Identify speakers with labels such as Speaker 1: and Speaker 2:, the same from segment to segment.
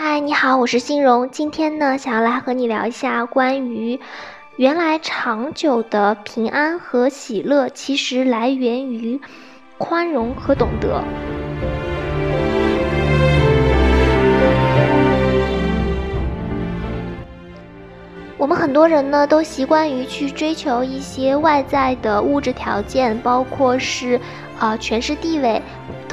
Speaker 1: 嗨，你好，我是欣荣。今天呢，想要来和你聊一下关于原来长久的平安和喜乐，其实来源于宽容和懂得。我们很多人呢，都习惯于去追求一些外在的物质条件，包括是，呃，权势地位。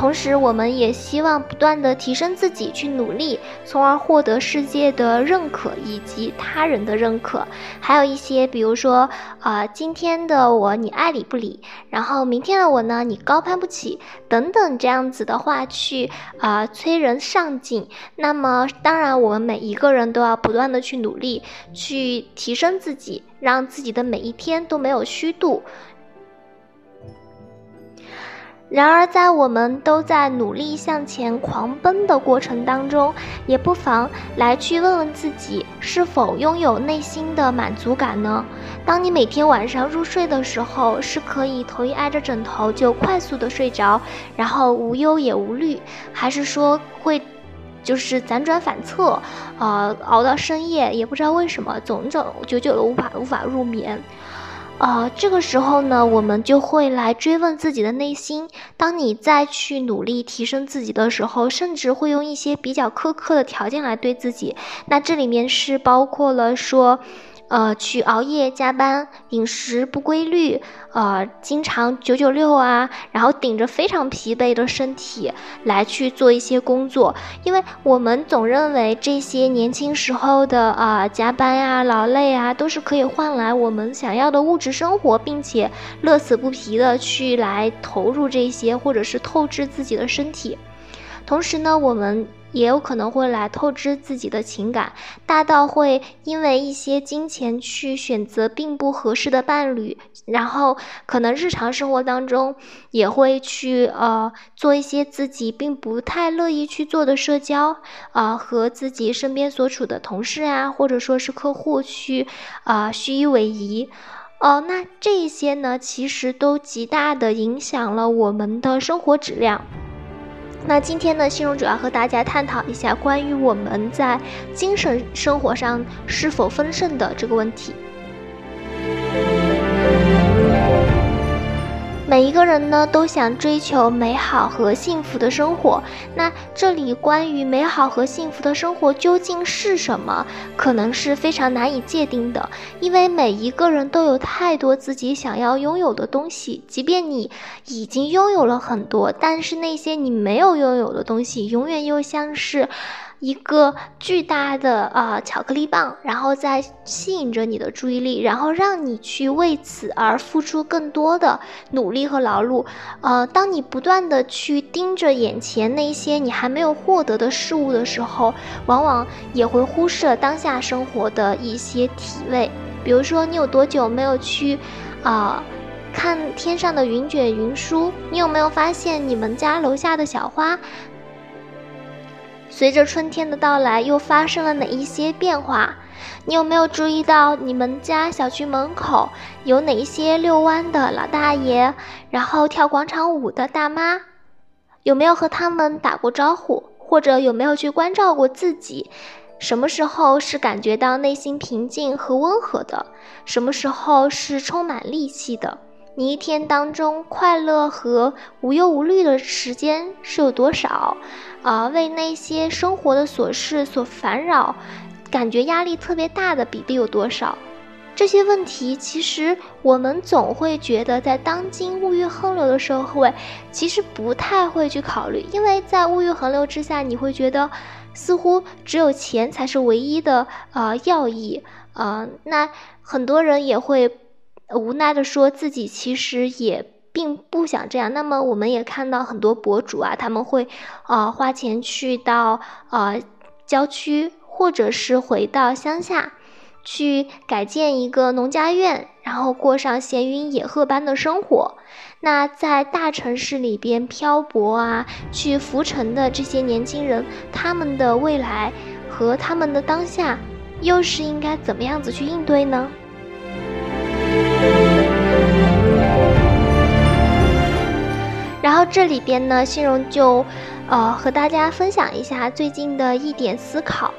Speaker 1: 同时，我们也希望不断的提升自己，去努力，从而获得世界的认可以及他人的认可。还有一些，比如说，啊，今天的我你爱理不理，然后明天的我呢你高攀不起，等等这样子的话去啊催人上进。那么，当然我们每一个人都要不断的去努力，去提升自己，让自己的每一天都没有虚度。然而，在我们都在努力向前狂奔的过程当中，也不妨来去问问自己，是否拥有内心的满足感呢？当你每天晚上入睡的时候，是可以头一挨着枕头就快速的睡着，然后无忧也无虑，还是说会就是辗转反侧，呃，熬到深夜，也不知道为什么，总整久久的无法无法入眠。啊，这个时候呢，我们就会来追问自己的内心。当你再去努力提升自己的时候，甚至会用一些比较苛刻的条件来对自己。那这里面是包括了说。呃，去熬夜加班，饮食不规律，呃，经常九九六啊，然后顶着非常疲惫的身体来去做一些工作，因为我们总认为这些年轻时候的啊加班呀、劳累啊，都是可以换来我们想要的物质生活，并且乐此不疲的去来投入这些，或者是透支自己的身体。同时呢，我们。也有可能会来透支自己的情感，大到会因为一些金钱去选择并不合适的伴侣，然后可能日常生活当中也会去呃做一些自己并不太乐意去做的社交，啊和自己身边所处的同事啊或者说是客户去啊虚与委蛇，哦那这些呢其实都极大的影响了我们的生活质量。那今天呢，新荣主要和大家探讨一下关于我们在精神生活上是否丰盛的这个问题。每一个人呢都想追求美好和幸福的生活。那这里关于美好和幸福的生活究竟是什么，可能是非常难以界定的。因为每一个人都有太多自己想要拥有的东西，即便你已经拥有了很多，但是那些你没有拥有的东西，永远又像是。一个巨大的啊巧克力棒，然后再吸引着你的注意力，然后让你去为此而付出更多的努力和劳碌。呃，当你不断的去盯着眼前那些你还没有获得的事物的时候，往往也会忽视了当下生活的一些体味。比如说，你有多久没有去啊看天上的云卷云舒？你有没有发现你们家楼下的小花？随着春天的到来，又发生了哪一些变化？你有没有注意到你们家小区门口有哪一些遛弯的老大爷，然后跳广场舞的大妈？有没有和他们打过招呼？或者有没有去关照过自己？什么时候是感觉到内心平静和温和的？什么时候是充满戾气的？你一天当中快乐和无忧无虑的时间是有多少？啊，为那些生活的琐事所烦扰，感觉压力特别大的比例有多少？这些问题其实我们总会觉得，在当今物欲横流的社会，其实不太会去考虑，因为在物欲横流之下，你会觉得似乎只有钱才是唯一的呃要义。呃，那很多人也会。无奈的说自己其实也并不想这样。那么我们也看到很多博主啊，他们会呃花钱去到呃郊区，或者是回到乡下，去改建一个农家院，然后过上闲云野鹤般的生活。那在大城市里边漂泊啊，去浮沉的这些年轻人，他们的未来和他们的当下，又是应该怎么样子去应对呢？这里边呢，欣荣就呃，和大家分享一下最近的一点思考。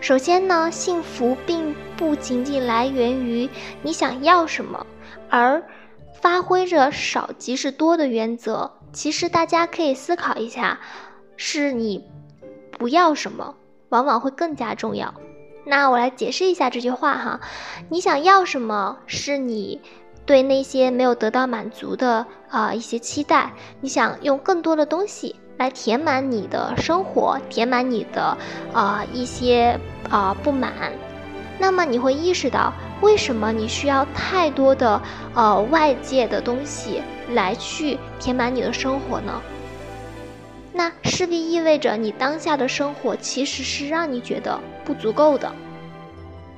Speaker 1: 首先呢，幸福并不仅仅来源于你想要什么，而发挥着少即是多的原则。其实大家可以思考一下，是你不要什么，往往会更加重要。那我来解释一下这句话哈，你想要什么是你对那些没有得到满足的啊一些期待，你想用更多的东西来填满你的生活，填满你的啊一些啊不满，那么你会意识到为什么你需要太多的呃外界的东西来去填满你的生活呢？那势必意味着你当下的生活其实是让你觉得不足够的。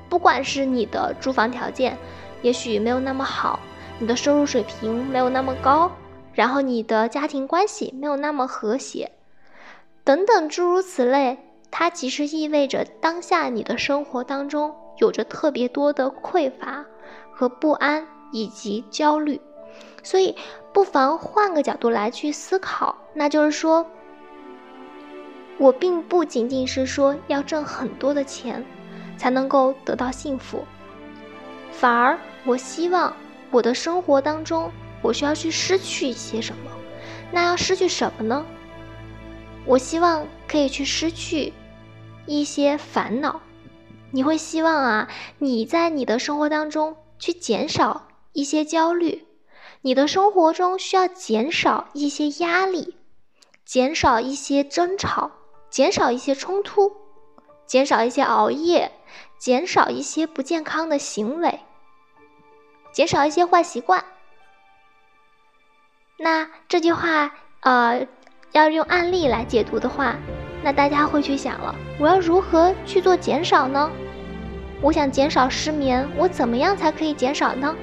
Speaker 1: 不管是你的住房条件，也许没有那么好，你的收入水平没有那么高，然后你的家庭关系没有那么和谐，等等诸如此类，它其实意味着当下你的生活当中有着特别多的匮乏和不安以及焦虑。所以，不妨换个角度来去思考，那就是说。我并不仅仅是说要挣很多的钱，才能够得到幸福，反而我希望我的生活当中，我需要去失去一些什么。那要失去什么呢？我希望可以去失去一些烦恼。你会希望啊，你在你的生活当中去减少一些焦虑，你的生活中需要减少一些压力，减少一些争吵。减少一些冲突，减少一些熬夜，减少一些不健康的行为，减少一些坏习惯。那这句话，呃，要用案例来解读的话，那大家会去想了：我要如何去做减少呢？我想减少失眠，我怎么样才可以减少呢？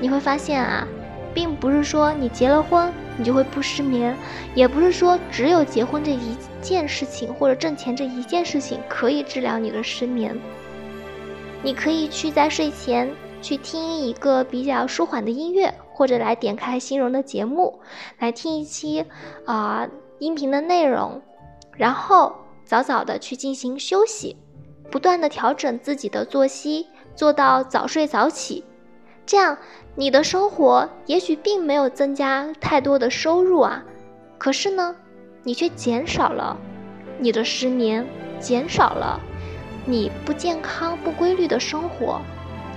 Speaker 1: 你会发现啊，并不是说你结了婚。你就会不失眠，也不是说只有结婚这一件事情或者挣钱这一件事情可以治疗你的失眠。你可以去在睡前去听一个比较舒缓的音乐，或者来点开心荣的节目，来听一期啊音频的内容，然后早早的去进行休息，不断的调整自己的作息，做到早睡早起，这样。你的生活也许并没有增加太多的收入啊，可是呢，你却减少了你的失眠，减少了你不健康、不规律的生活，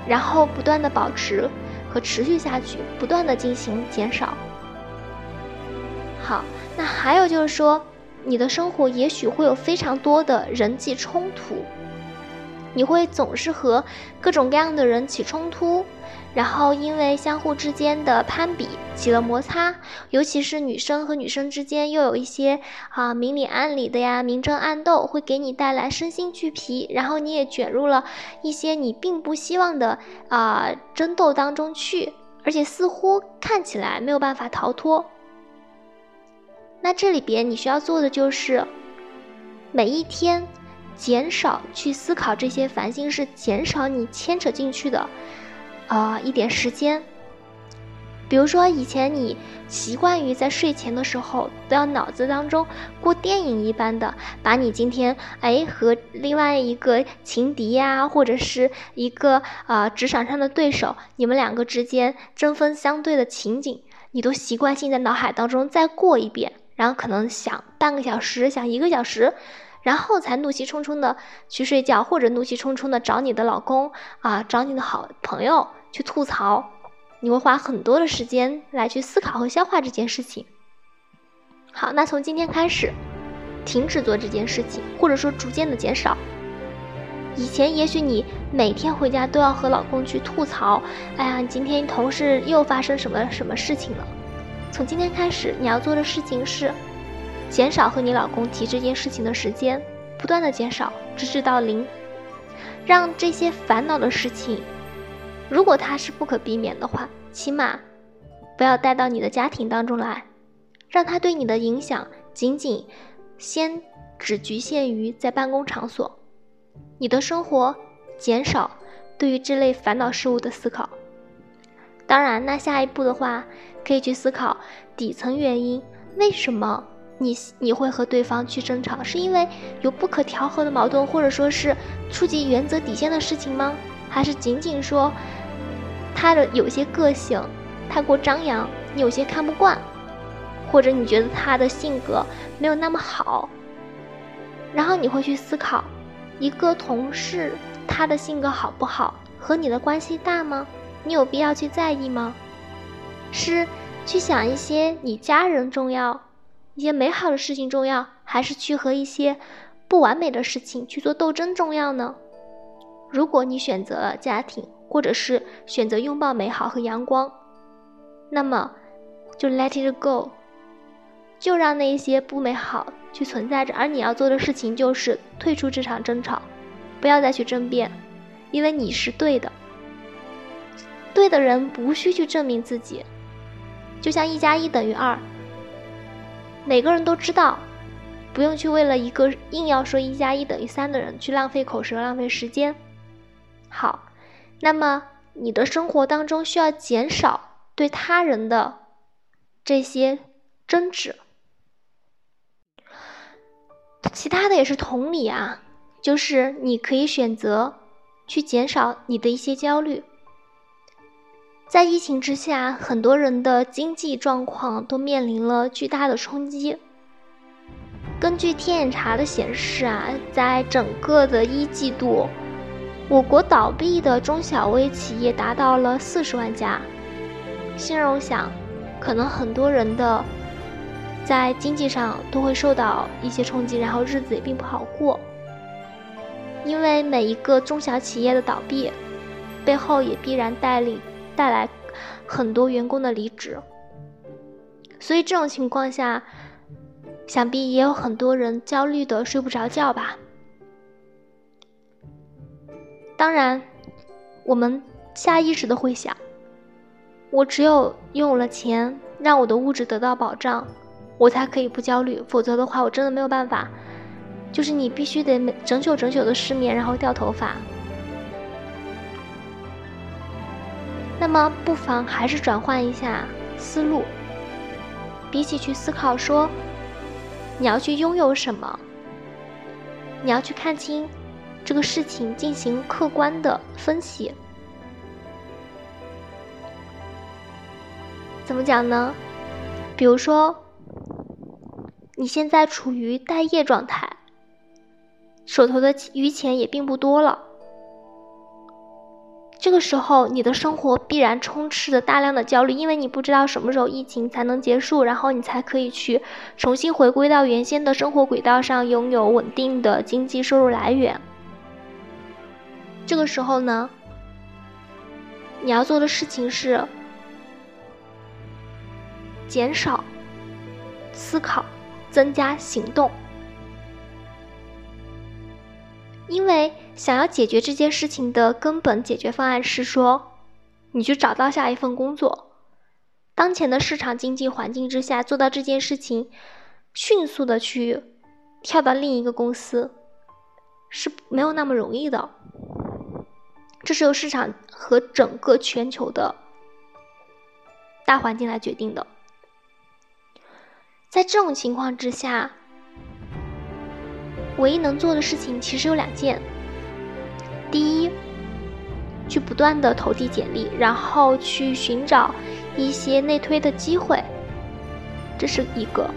Speaker 1: 然后不断的保持和持续下去，不断的进行减少。好，那还有就是说，你的生活也许会有非常多的人际冲突，你会总是和各种各样的人起冲突。然后因为相互之间的攀比起了摩擦，尤其是女生和女生之间又有一些啊明里暗里的呀明争暗斗，会给你带来身心俱疲，然后你也卷入了一些你并不希望的啊争斗当中去，而且似乎看起来没有办法逃脱。那这里边你需要做的就是每一天减少去思考这些烦心事，减少你牵扯进去的。啊，一点时间，比如说以前你习惯于在睡前的时候都要脑子当中过电影一般的，把你今天哎和另外一个情敌呀，或者是一个啊职场上的对手，你们两个之间针锋相对的情景，你都习惯性在脑海当中再过一遍，然后可能想半个小时，想一个小时。然后才怒气冲冲的去睡觉，或者怒气冲冲的找你的老公啊，找你的好朋友去吐槽，你会花很多的时间来去思考和消化这件事情。好，那从今天开始，停止做这件事情，或者说逐渐的减少。以前也许你每天回家都要和老公去吐槽，哎呀，今天同事又发生什么什么事情了。从今天开始，你要做的事情是。减少和你老公提这件事情的时间，不断的减少，直至到零，让这些烦恼的事情，如果它是不可避免的话，起码不要带到你的家庭当中来，让它对你的影响仅仅先只局限于在办公场所，你的生活减少对于这类烦恼事物的思考。当然，那下一步的话，可以去思考底层原因，为什么？你你会和对方去争吵？是因为有不可调和的矛盾，或者说是触及原则底线的事情吗？还是仅仅说他的有些个性太过张扬，你有些看不惯，或者你觉得他的性格没有那么好？然后你会去思考，一个同事他的性格好不好和你的关系大吗？你有必要去在意吗？是去想一些你家人重要、一些美好的事情重要，还是去和一些不完美的事情去做斗争重要呢？如果你选择了家庭，或者是选择拥抱美好和阳光，那么就 let it go，就让那些不美好去存在着。而你要做的事情就是退出这场争吵，不要再去争辩，因为你是对的。对的人无需去证明自己。就像一加一等于二，每个人都知道，不用去为了一个硬要说一加一等于三的人去浪费口舌、浪费时间。好，那么你的生活当中需要减少对他人的这些争执，其他的也是同理啊，就是你可以选择去减少你的一些焦虑。在疫情之下，很多人的经济状况都面临了巨大的冲击。根据天眼查的显示啊，在整个的一季度，我国倒闭的中小微企业达到了四十万家。心荣想，可能很多人的在经济上都会受到一些冲击，然后日子也并不好过。因为每一个中小企业的倒闭，背后也必然带领。带来很多员工的离职，所以这种情况下，想必也有很多人焦虑的睡不着觉吧。当然，我们下意识的会想，我只有拥有了钱，让我的物质得到保障，我才可以不焦虑，否则的话，我真的没有办法。就是你必须得整宿整宿的失眠，然后掉头发。那么，不妨还是转换一下思路。比起去思考说你要去拥有什么，你要去看清这个事情，进行客观的分析。怎么讲呢？比如说，你现在处于待业状态，手头的余钱也并不多了。这个时候，你的生活必然充斥着大量的焦虑，因为你不知道什么时候疫情才能结束，然后你才可以去重新回归到原先的生活轨道上，拥有稳定的经济收入来源。这个时候呢，你要做的事情是减少思考，增加行动。因为想要解决这件事情的根本解决方案是说，你去找到下一份工作。当前的市场经济环境之下，做到这件事情，迅速的去跳到另一个公司，是没有那么容易的。这是由市场和整个全球的大环境来决定的。在这种情况之下。唯一能做的事情其实有两件：第一，去不断的投递简历，然后去寻找一些内推的机会，这是一个；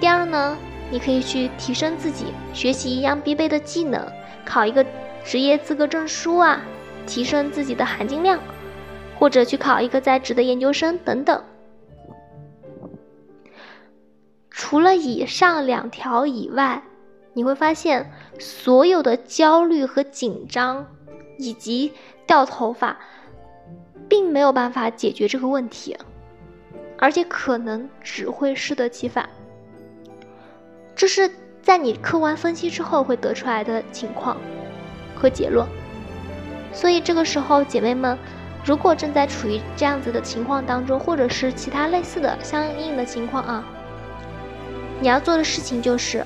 Speaker 1: 第二呢，你可以去提升自己，学习一样必备的技能，考一个职业资格证书啊，提升自己的含金量，或者去考一个在职的研究生等等。除了以上两条以外，你会发现，所有的焦虑和紧张，以及掉头发，并没有办法解决这个问题，而且可能只会适得其反。这是在你客观分析之后会得出来的情况和结论。所以这个时候，姐妹们，如果正在处于这样子的情况当中，或者是其他类似的相应的情况啊，你要做的事情就是。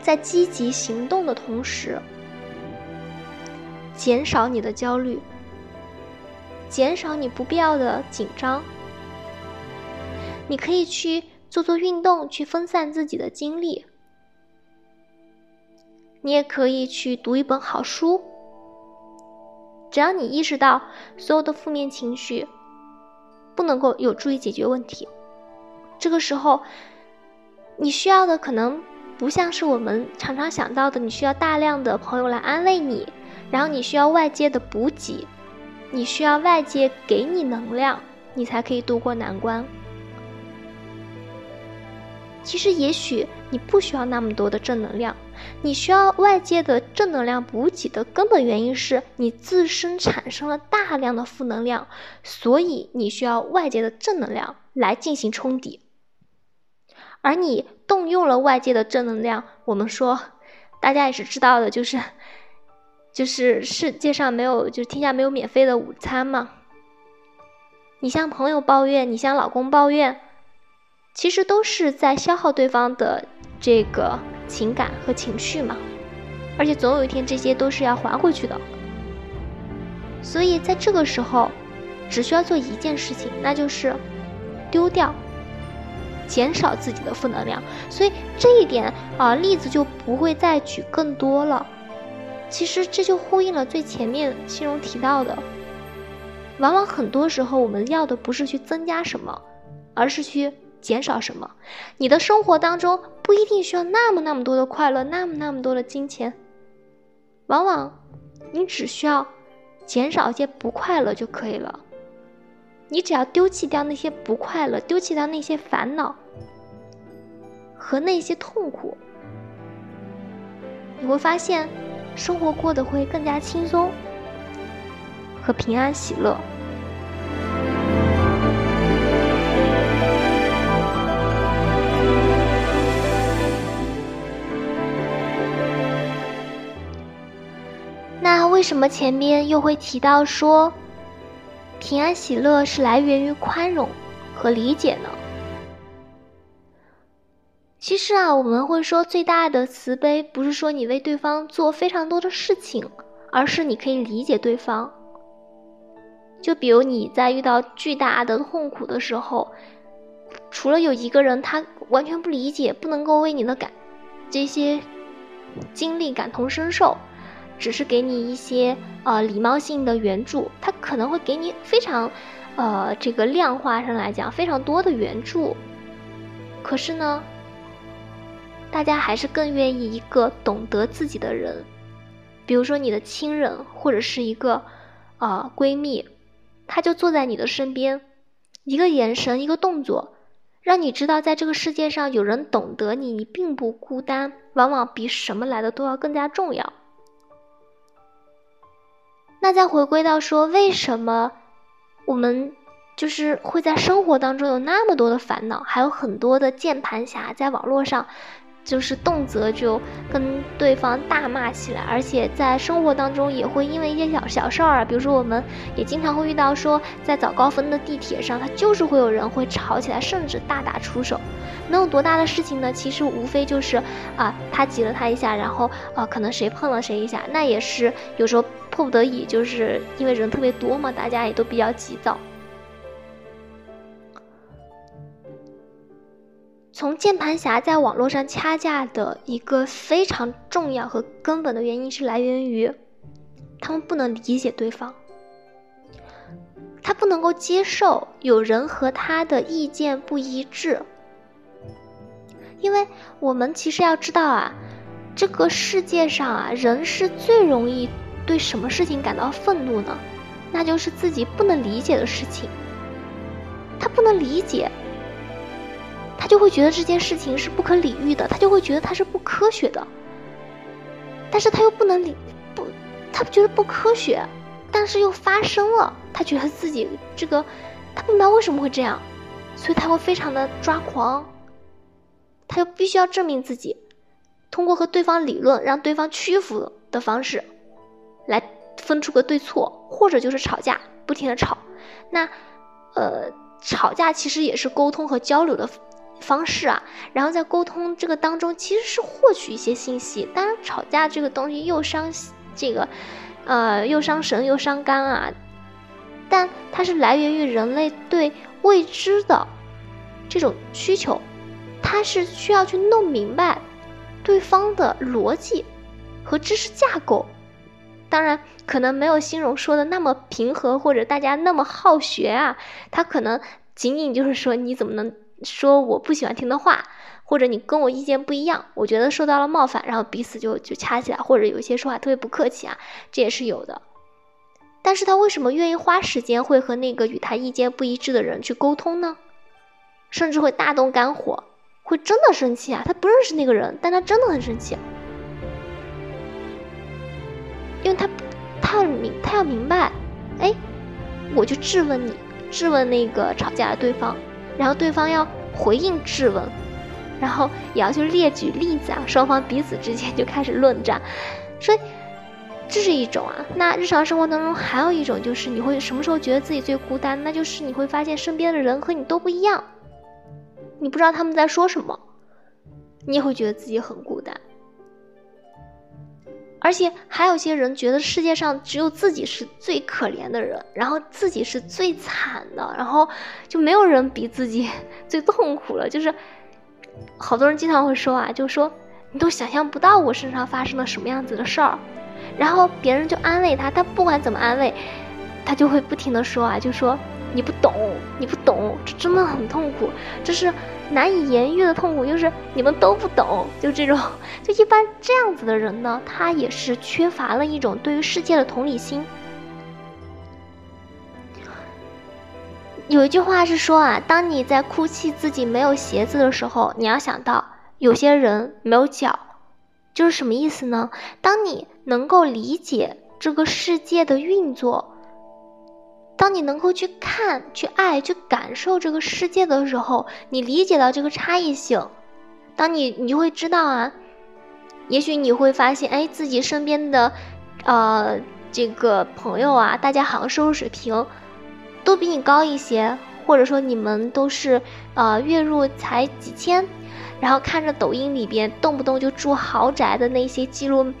Speaker 1: 在积极行动的同时，减少你的焦虑，减少你不必要的紧张。你可以去做做运动，去分散自己的精力。你也可以去读一本好书。只要你意识到所有的负面情绪不能够有助于解决问题，这个时候，你需要的可能不像是我们常常想到的，你需要大量的朋友来安慰你，然后你需要外界的补给，你需要外界给你能量，你才可以度过难关。其实，也许你不需要那么多的正能量。你需要外界的正能量补给的根本原因是你自身产生了大量的负能量，所以你需要外界的正能量来进行冲抵。而你动用了外界的正能量，我们说，大家也是知道的，就是，就是世界上没有，就是天下没有免费的午餐嘛。你向朋友抱怨，你向老公抱怨，其实都是在消耗对方的这个。情感和情绪嘛，而且总有一天这些都是要还回去的。所以在这个时候，只需要做一件事情，那就是丢掉，减少自己的负能量。所以这一点啊，例子就不会再举更多了。其实这就呼应了最前面心荣提到的，往往很多时候我们要的不是去增加什么，而是去。减少什么？你的生活当中不一定需要那么那么多的快乐，那么那么多的金钱。往往，你只需要减少一些不快乐就可以了。你只要丢弃掉那些不快乐，丢弃掉那些烦恼和那些痛苦，你会发现，生活过得会更加轻松和平安喜乐。为什么前面又会提到说，平安喜乐是来源于宽容和理解呢？其实啊，我们会说最大的慈悲，不是说你为对方做非常多的事情，而是你可以理解对方。就比如你在遇到巨大的痛苦的时候，除了有一个人他完全不理解，不能够为你的感这些经历感同身受。只是给你一些呃礼貌性的援助，他可能会给你非常，呃这个量化上来讲非常多的援助。可是呢，大家还是更愿意一个懂得自己的人，比如说你的亲人或者是一个啊闺蜜，他就坐在你的身边，一个眼神一个动作，让你知道在这个世界上有人懂得你，你并不孤单，往往比什么来的都要更加重要。那再回归到说，为什么我们就是会在生活当中有那么多的烦恼，还有很多的键盘侠在网络上，就是动辄就跟对方大骂起来，而且在生活当中也会因为一些小小事儿啊，比如说我们也经常会遇到说，在早高峰的地铁上，他就是会有人会吵起来，甚至大打出手。能有多大的事情呢？其实无非就是啊，他挤了他一下，然后啊，可能谁碰了谁一下，那也是有时候。迫不得已，就是因为人特别多嘛，大家也都比较急躁。从键盘侠在网络上掐架的一个非常重要和根本的原因是来源于，他们不能理解对方，他不能够接受有人和他的意见不一致，因为我们其实要知道啊，这个世界上啊，人是最容易。对什么事情感到愤怒呢？那就是自己不能理解的事情。他不能理解，他就会觉得这件事情是不可理喻的，他就会觉得它是不科学的。但是他又不能理不，他觉得不科学，但是又发生了，他觉得自己这个，他不明白为什么会这样，所以他会非常的抓狂，他又必须要证明自己，通过和对方理论，让对方屈服的方式。来分出个对错，或者就是吵架，不停的吵。那，呃，吵架其实也是沟通和交流的方式啊。然后在沟通这个当中，其实是获取一些信息。当然，吵架这个东西又伤这个，呃，又伤神又伤肝啊。但它是来源于人类对未知的这种需求，他是需要去弄明白对方的逻辑和知识架构。当然，可能没有欣荣说的那么平和，或者大家那么好学啊。他可能仅仅就是说，你怎么能说我不喜欢听的话，或者你跟我意见不一样，我觉得受到了冒犯，然后彼此就就掐起来，或者有一些说话特别不客气啊，这也是有的。但是他为什么愿意花时间会和那个与他意见不一致的人去沟通呢？甚至会大动肝火，会真的生气啊！他不认识那个人，但他真的很生气。因为他，他要明，他要明白，哎，我就质问你，质问那个吵架的对方，然后对方要回应质问，然后也要去列举例子啊，双方彼此之间就开始论战，所以这是一种啊。那日常生活当中还有一种就是，你会什么时候觉得自己最孤单？那就是你会发现身边的人和你都不一样，你不知道他们在说什么，你也会觉得自己很孤单。而且还有些人觉得世界上只有自己是最可怜的人，然后自己是最惨的，然后就没有人比自己 最痛苦了。就是好多人经常会说啊，就说你都想象不到我身上发生了什么样子的事儿，然后别人就安慰他，他不管怎么安慰，他就会不停的说啊，就说。你不懂，你不懂，这真的很痛苦，这是难以言喻的痛苦，就是你们都不懂，就这种，就一般这样子的人呢，他也是缺乏了一种对于世界的同理心。有一句话是说啊，当你在哭泣自己没有鞋子的时候，你要想到有些人没有脚，就是什么意思呢？当你能够理解这个世界的运作。当你能够去看、去爱、去感受这个世界的时候，你理解到这个差异性，当你你就会知道啊，也许你会发现，哎，自己身边的，呃，这个朋友啊，大家好像收入水平都比你高一些，或者说你们都是呃月入才几千，然后看着抖音里边动不动就住豪宅的那些记录，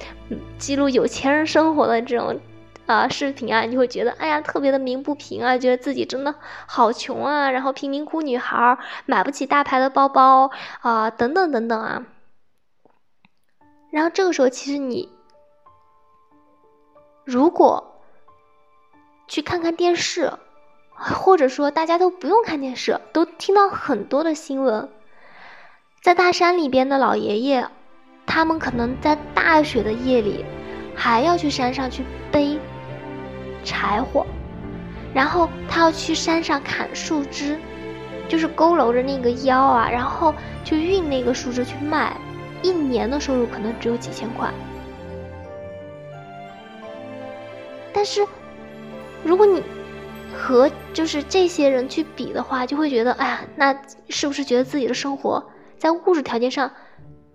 Speaker 1: 记录有钱人生活的这种。啊，视频啊，你就会觉得，哎呀，特别的鸣不平啊，觉得自己真的好穷啊，然后贫民窟女孩买不起大牌的包包啊，等等等等啊。然后这个时候，其实你如果去看看电视，或者说大家都不用看电视，都听到很多的新闻，在大山里边的老爷爷，他们可能在大雪的夜里还要去山上去背。柴火，然后他要去山上砍树枝，就是佝偻着那个腰啊，然后去运那个树枝去卖，一年的收入可能只有几千块。但是，如果你和就是这些人去比的话，就会觉得，哎呀，那是不是觉得自己的生活在物质条件上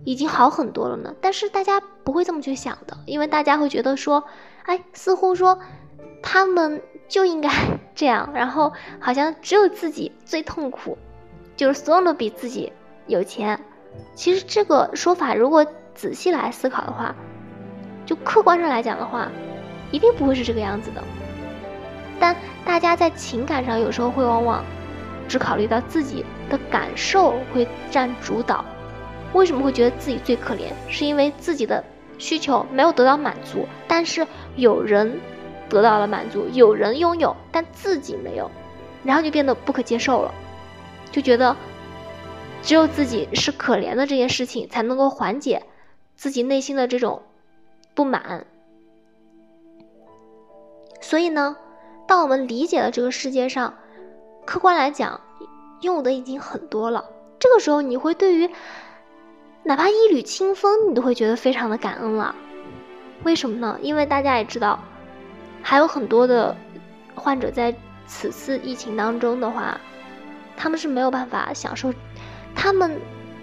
Speaker 1: 已经好很多了呢？但是大家不会这么去想的，因为大家会觉得说，哎，似乎说。他们就应该 这样，然后好像只有自己最痛苦，就是所有人都比自己有钱。其实这个说法，如果仔细来思考的话，就客观上来讲的话，一定不会是这个样子的。但大家在情感上有时候会往往只考虑到自己的感受会占主导。为什么会觉得自己最可怜？是因为自己的需求没有得到满足，但是有人。得到了满足，有人拥有，但自己没有，然后就变得不可接受了，就觉得只有自己是可怜的这件事情才能够缓解自己内心的这种不满。所以呢，当我们理解了这个世界上，客观来讲，拥有的已经很多了，这个时候你会对于哪怕一缕清风，你都会觉得非常的感恩了。为什么呢？因为大家也知道。还有很多的患者在此次疫情当中的话，他们是没有办法享受，他们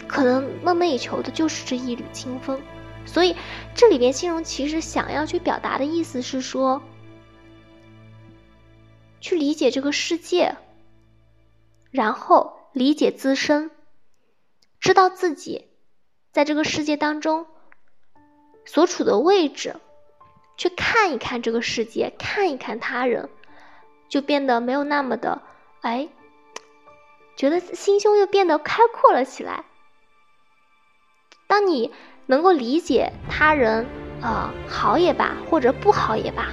Speaker 1: 可能梦寐以求的就是这一缕清风。所以这里边心荣其实想要去表达的意思是说，去理解这个世界，然后理解自身，知道自己在这个世界当中所处的位置。去看一看这个世界，看一看他人，就变得没有那么的，哎，觉得心胸又变得开阔了起来。当你能够理解他人，啊，好也罢，或者不好也罢，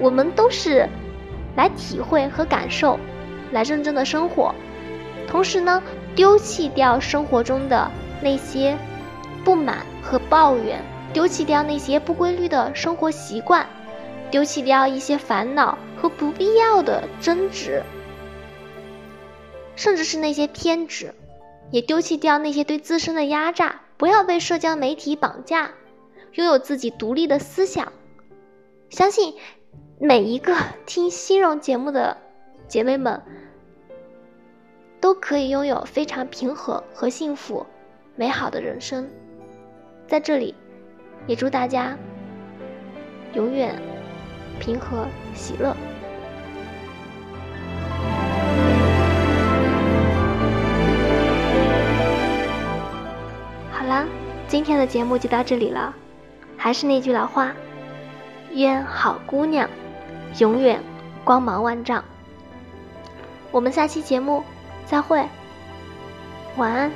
Speaker 1: 我们都是来体会和感受，来认真的生活。同时呢，丢弃掉生活中的那些不满和抱怨，丢弃掉那些不规律的生活习惯，丢弃掉一些烦恼和不必要的争执，甚至是那些偏执，也丢弃掉那些对自身的压榨，不要被社交媒体绑架，拥有自己独立的思想。相信每一个听西荣节目的姐妹们。都可以拥有非常平和和幸福、美好的人生。在这里，也祝大家永远平和喜乐。好啦，今天的节目就到这里了。还是那句老话，愿好姑娘永远光芒万丈。我们下期节目。再会，晚安。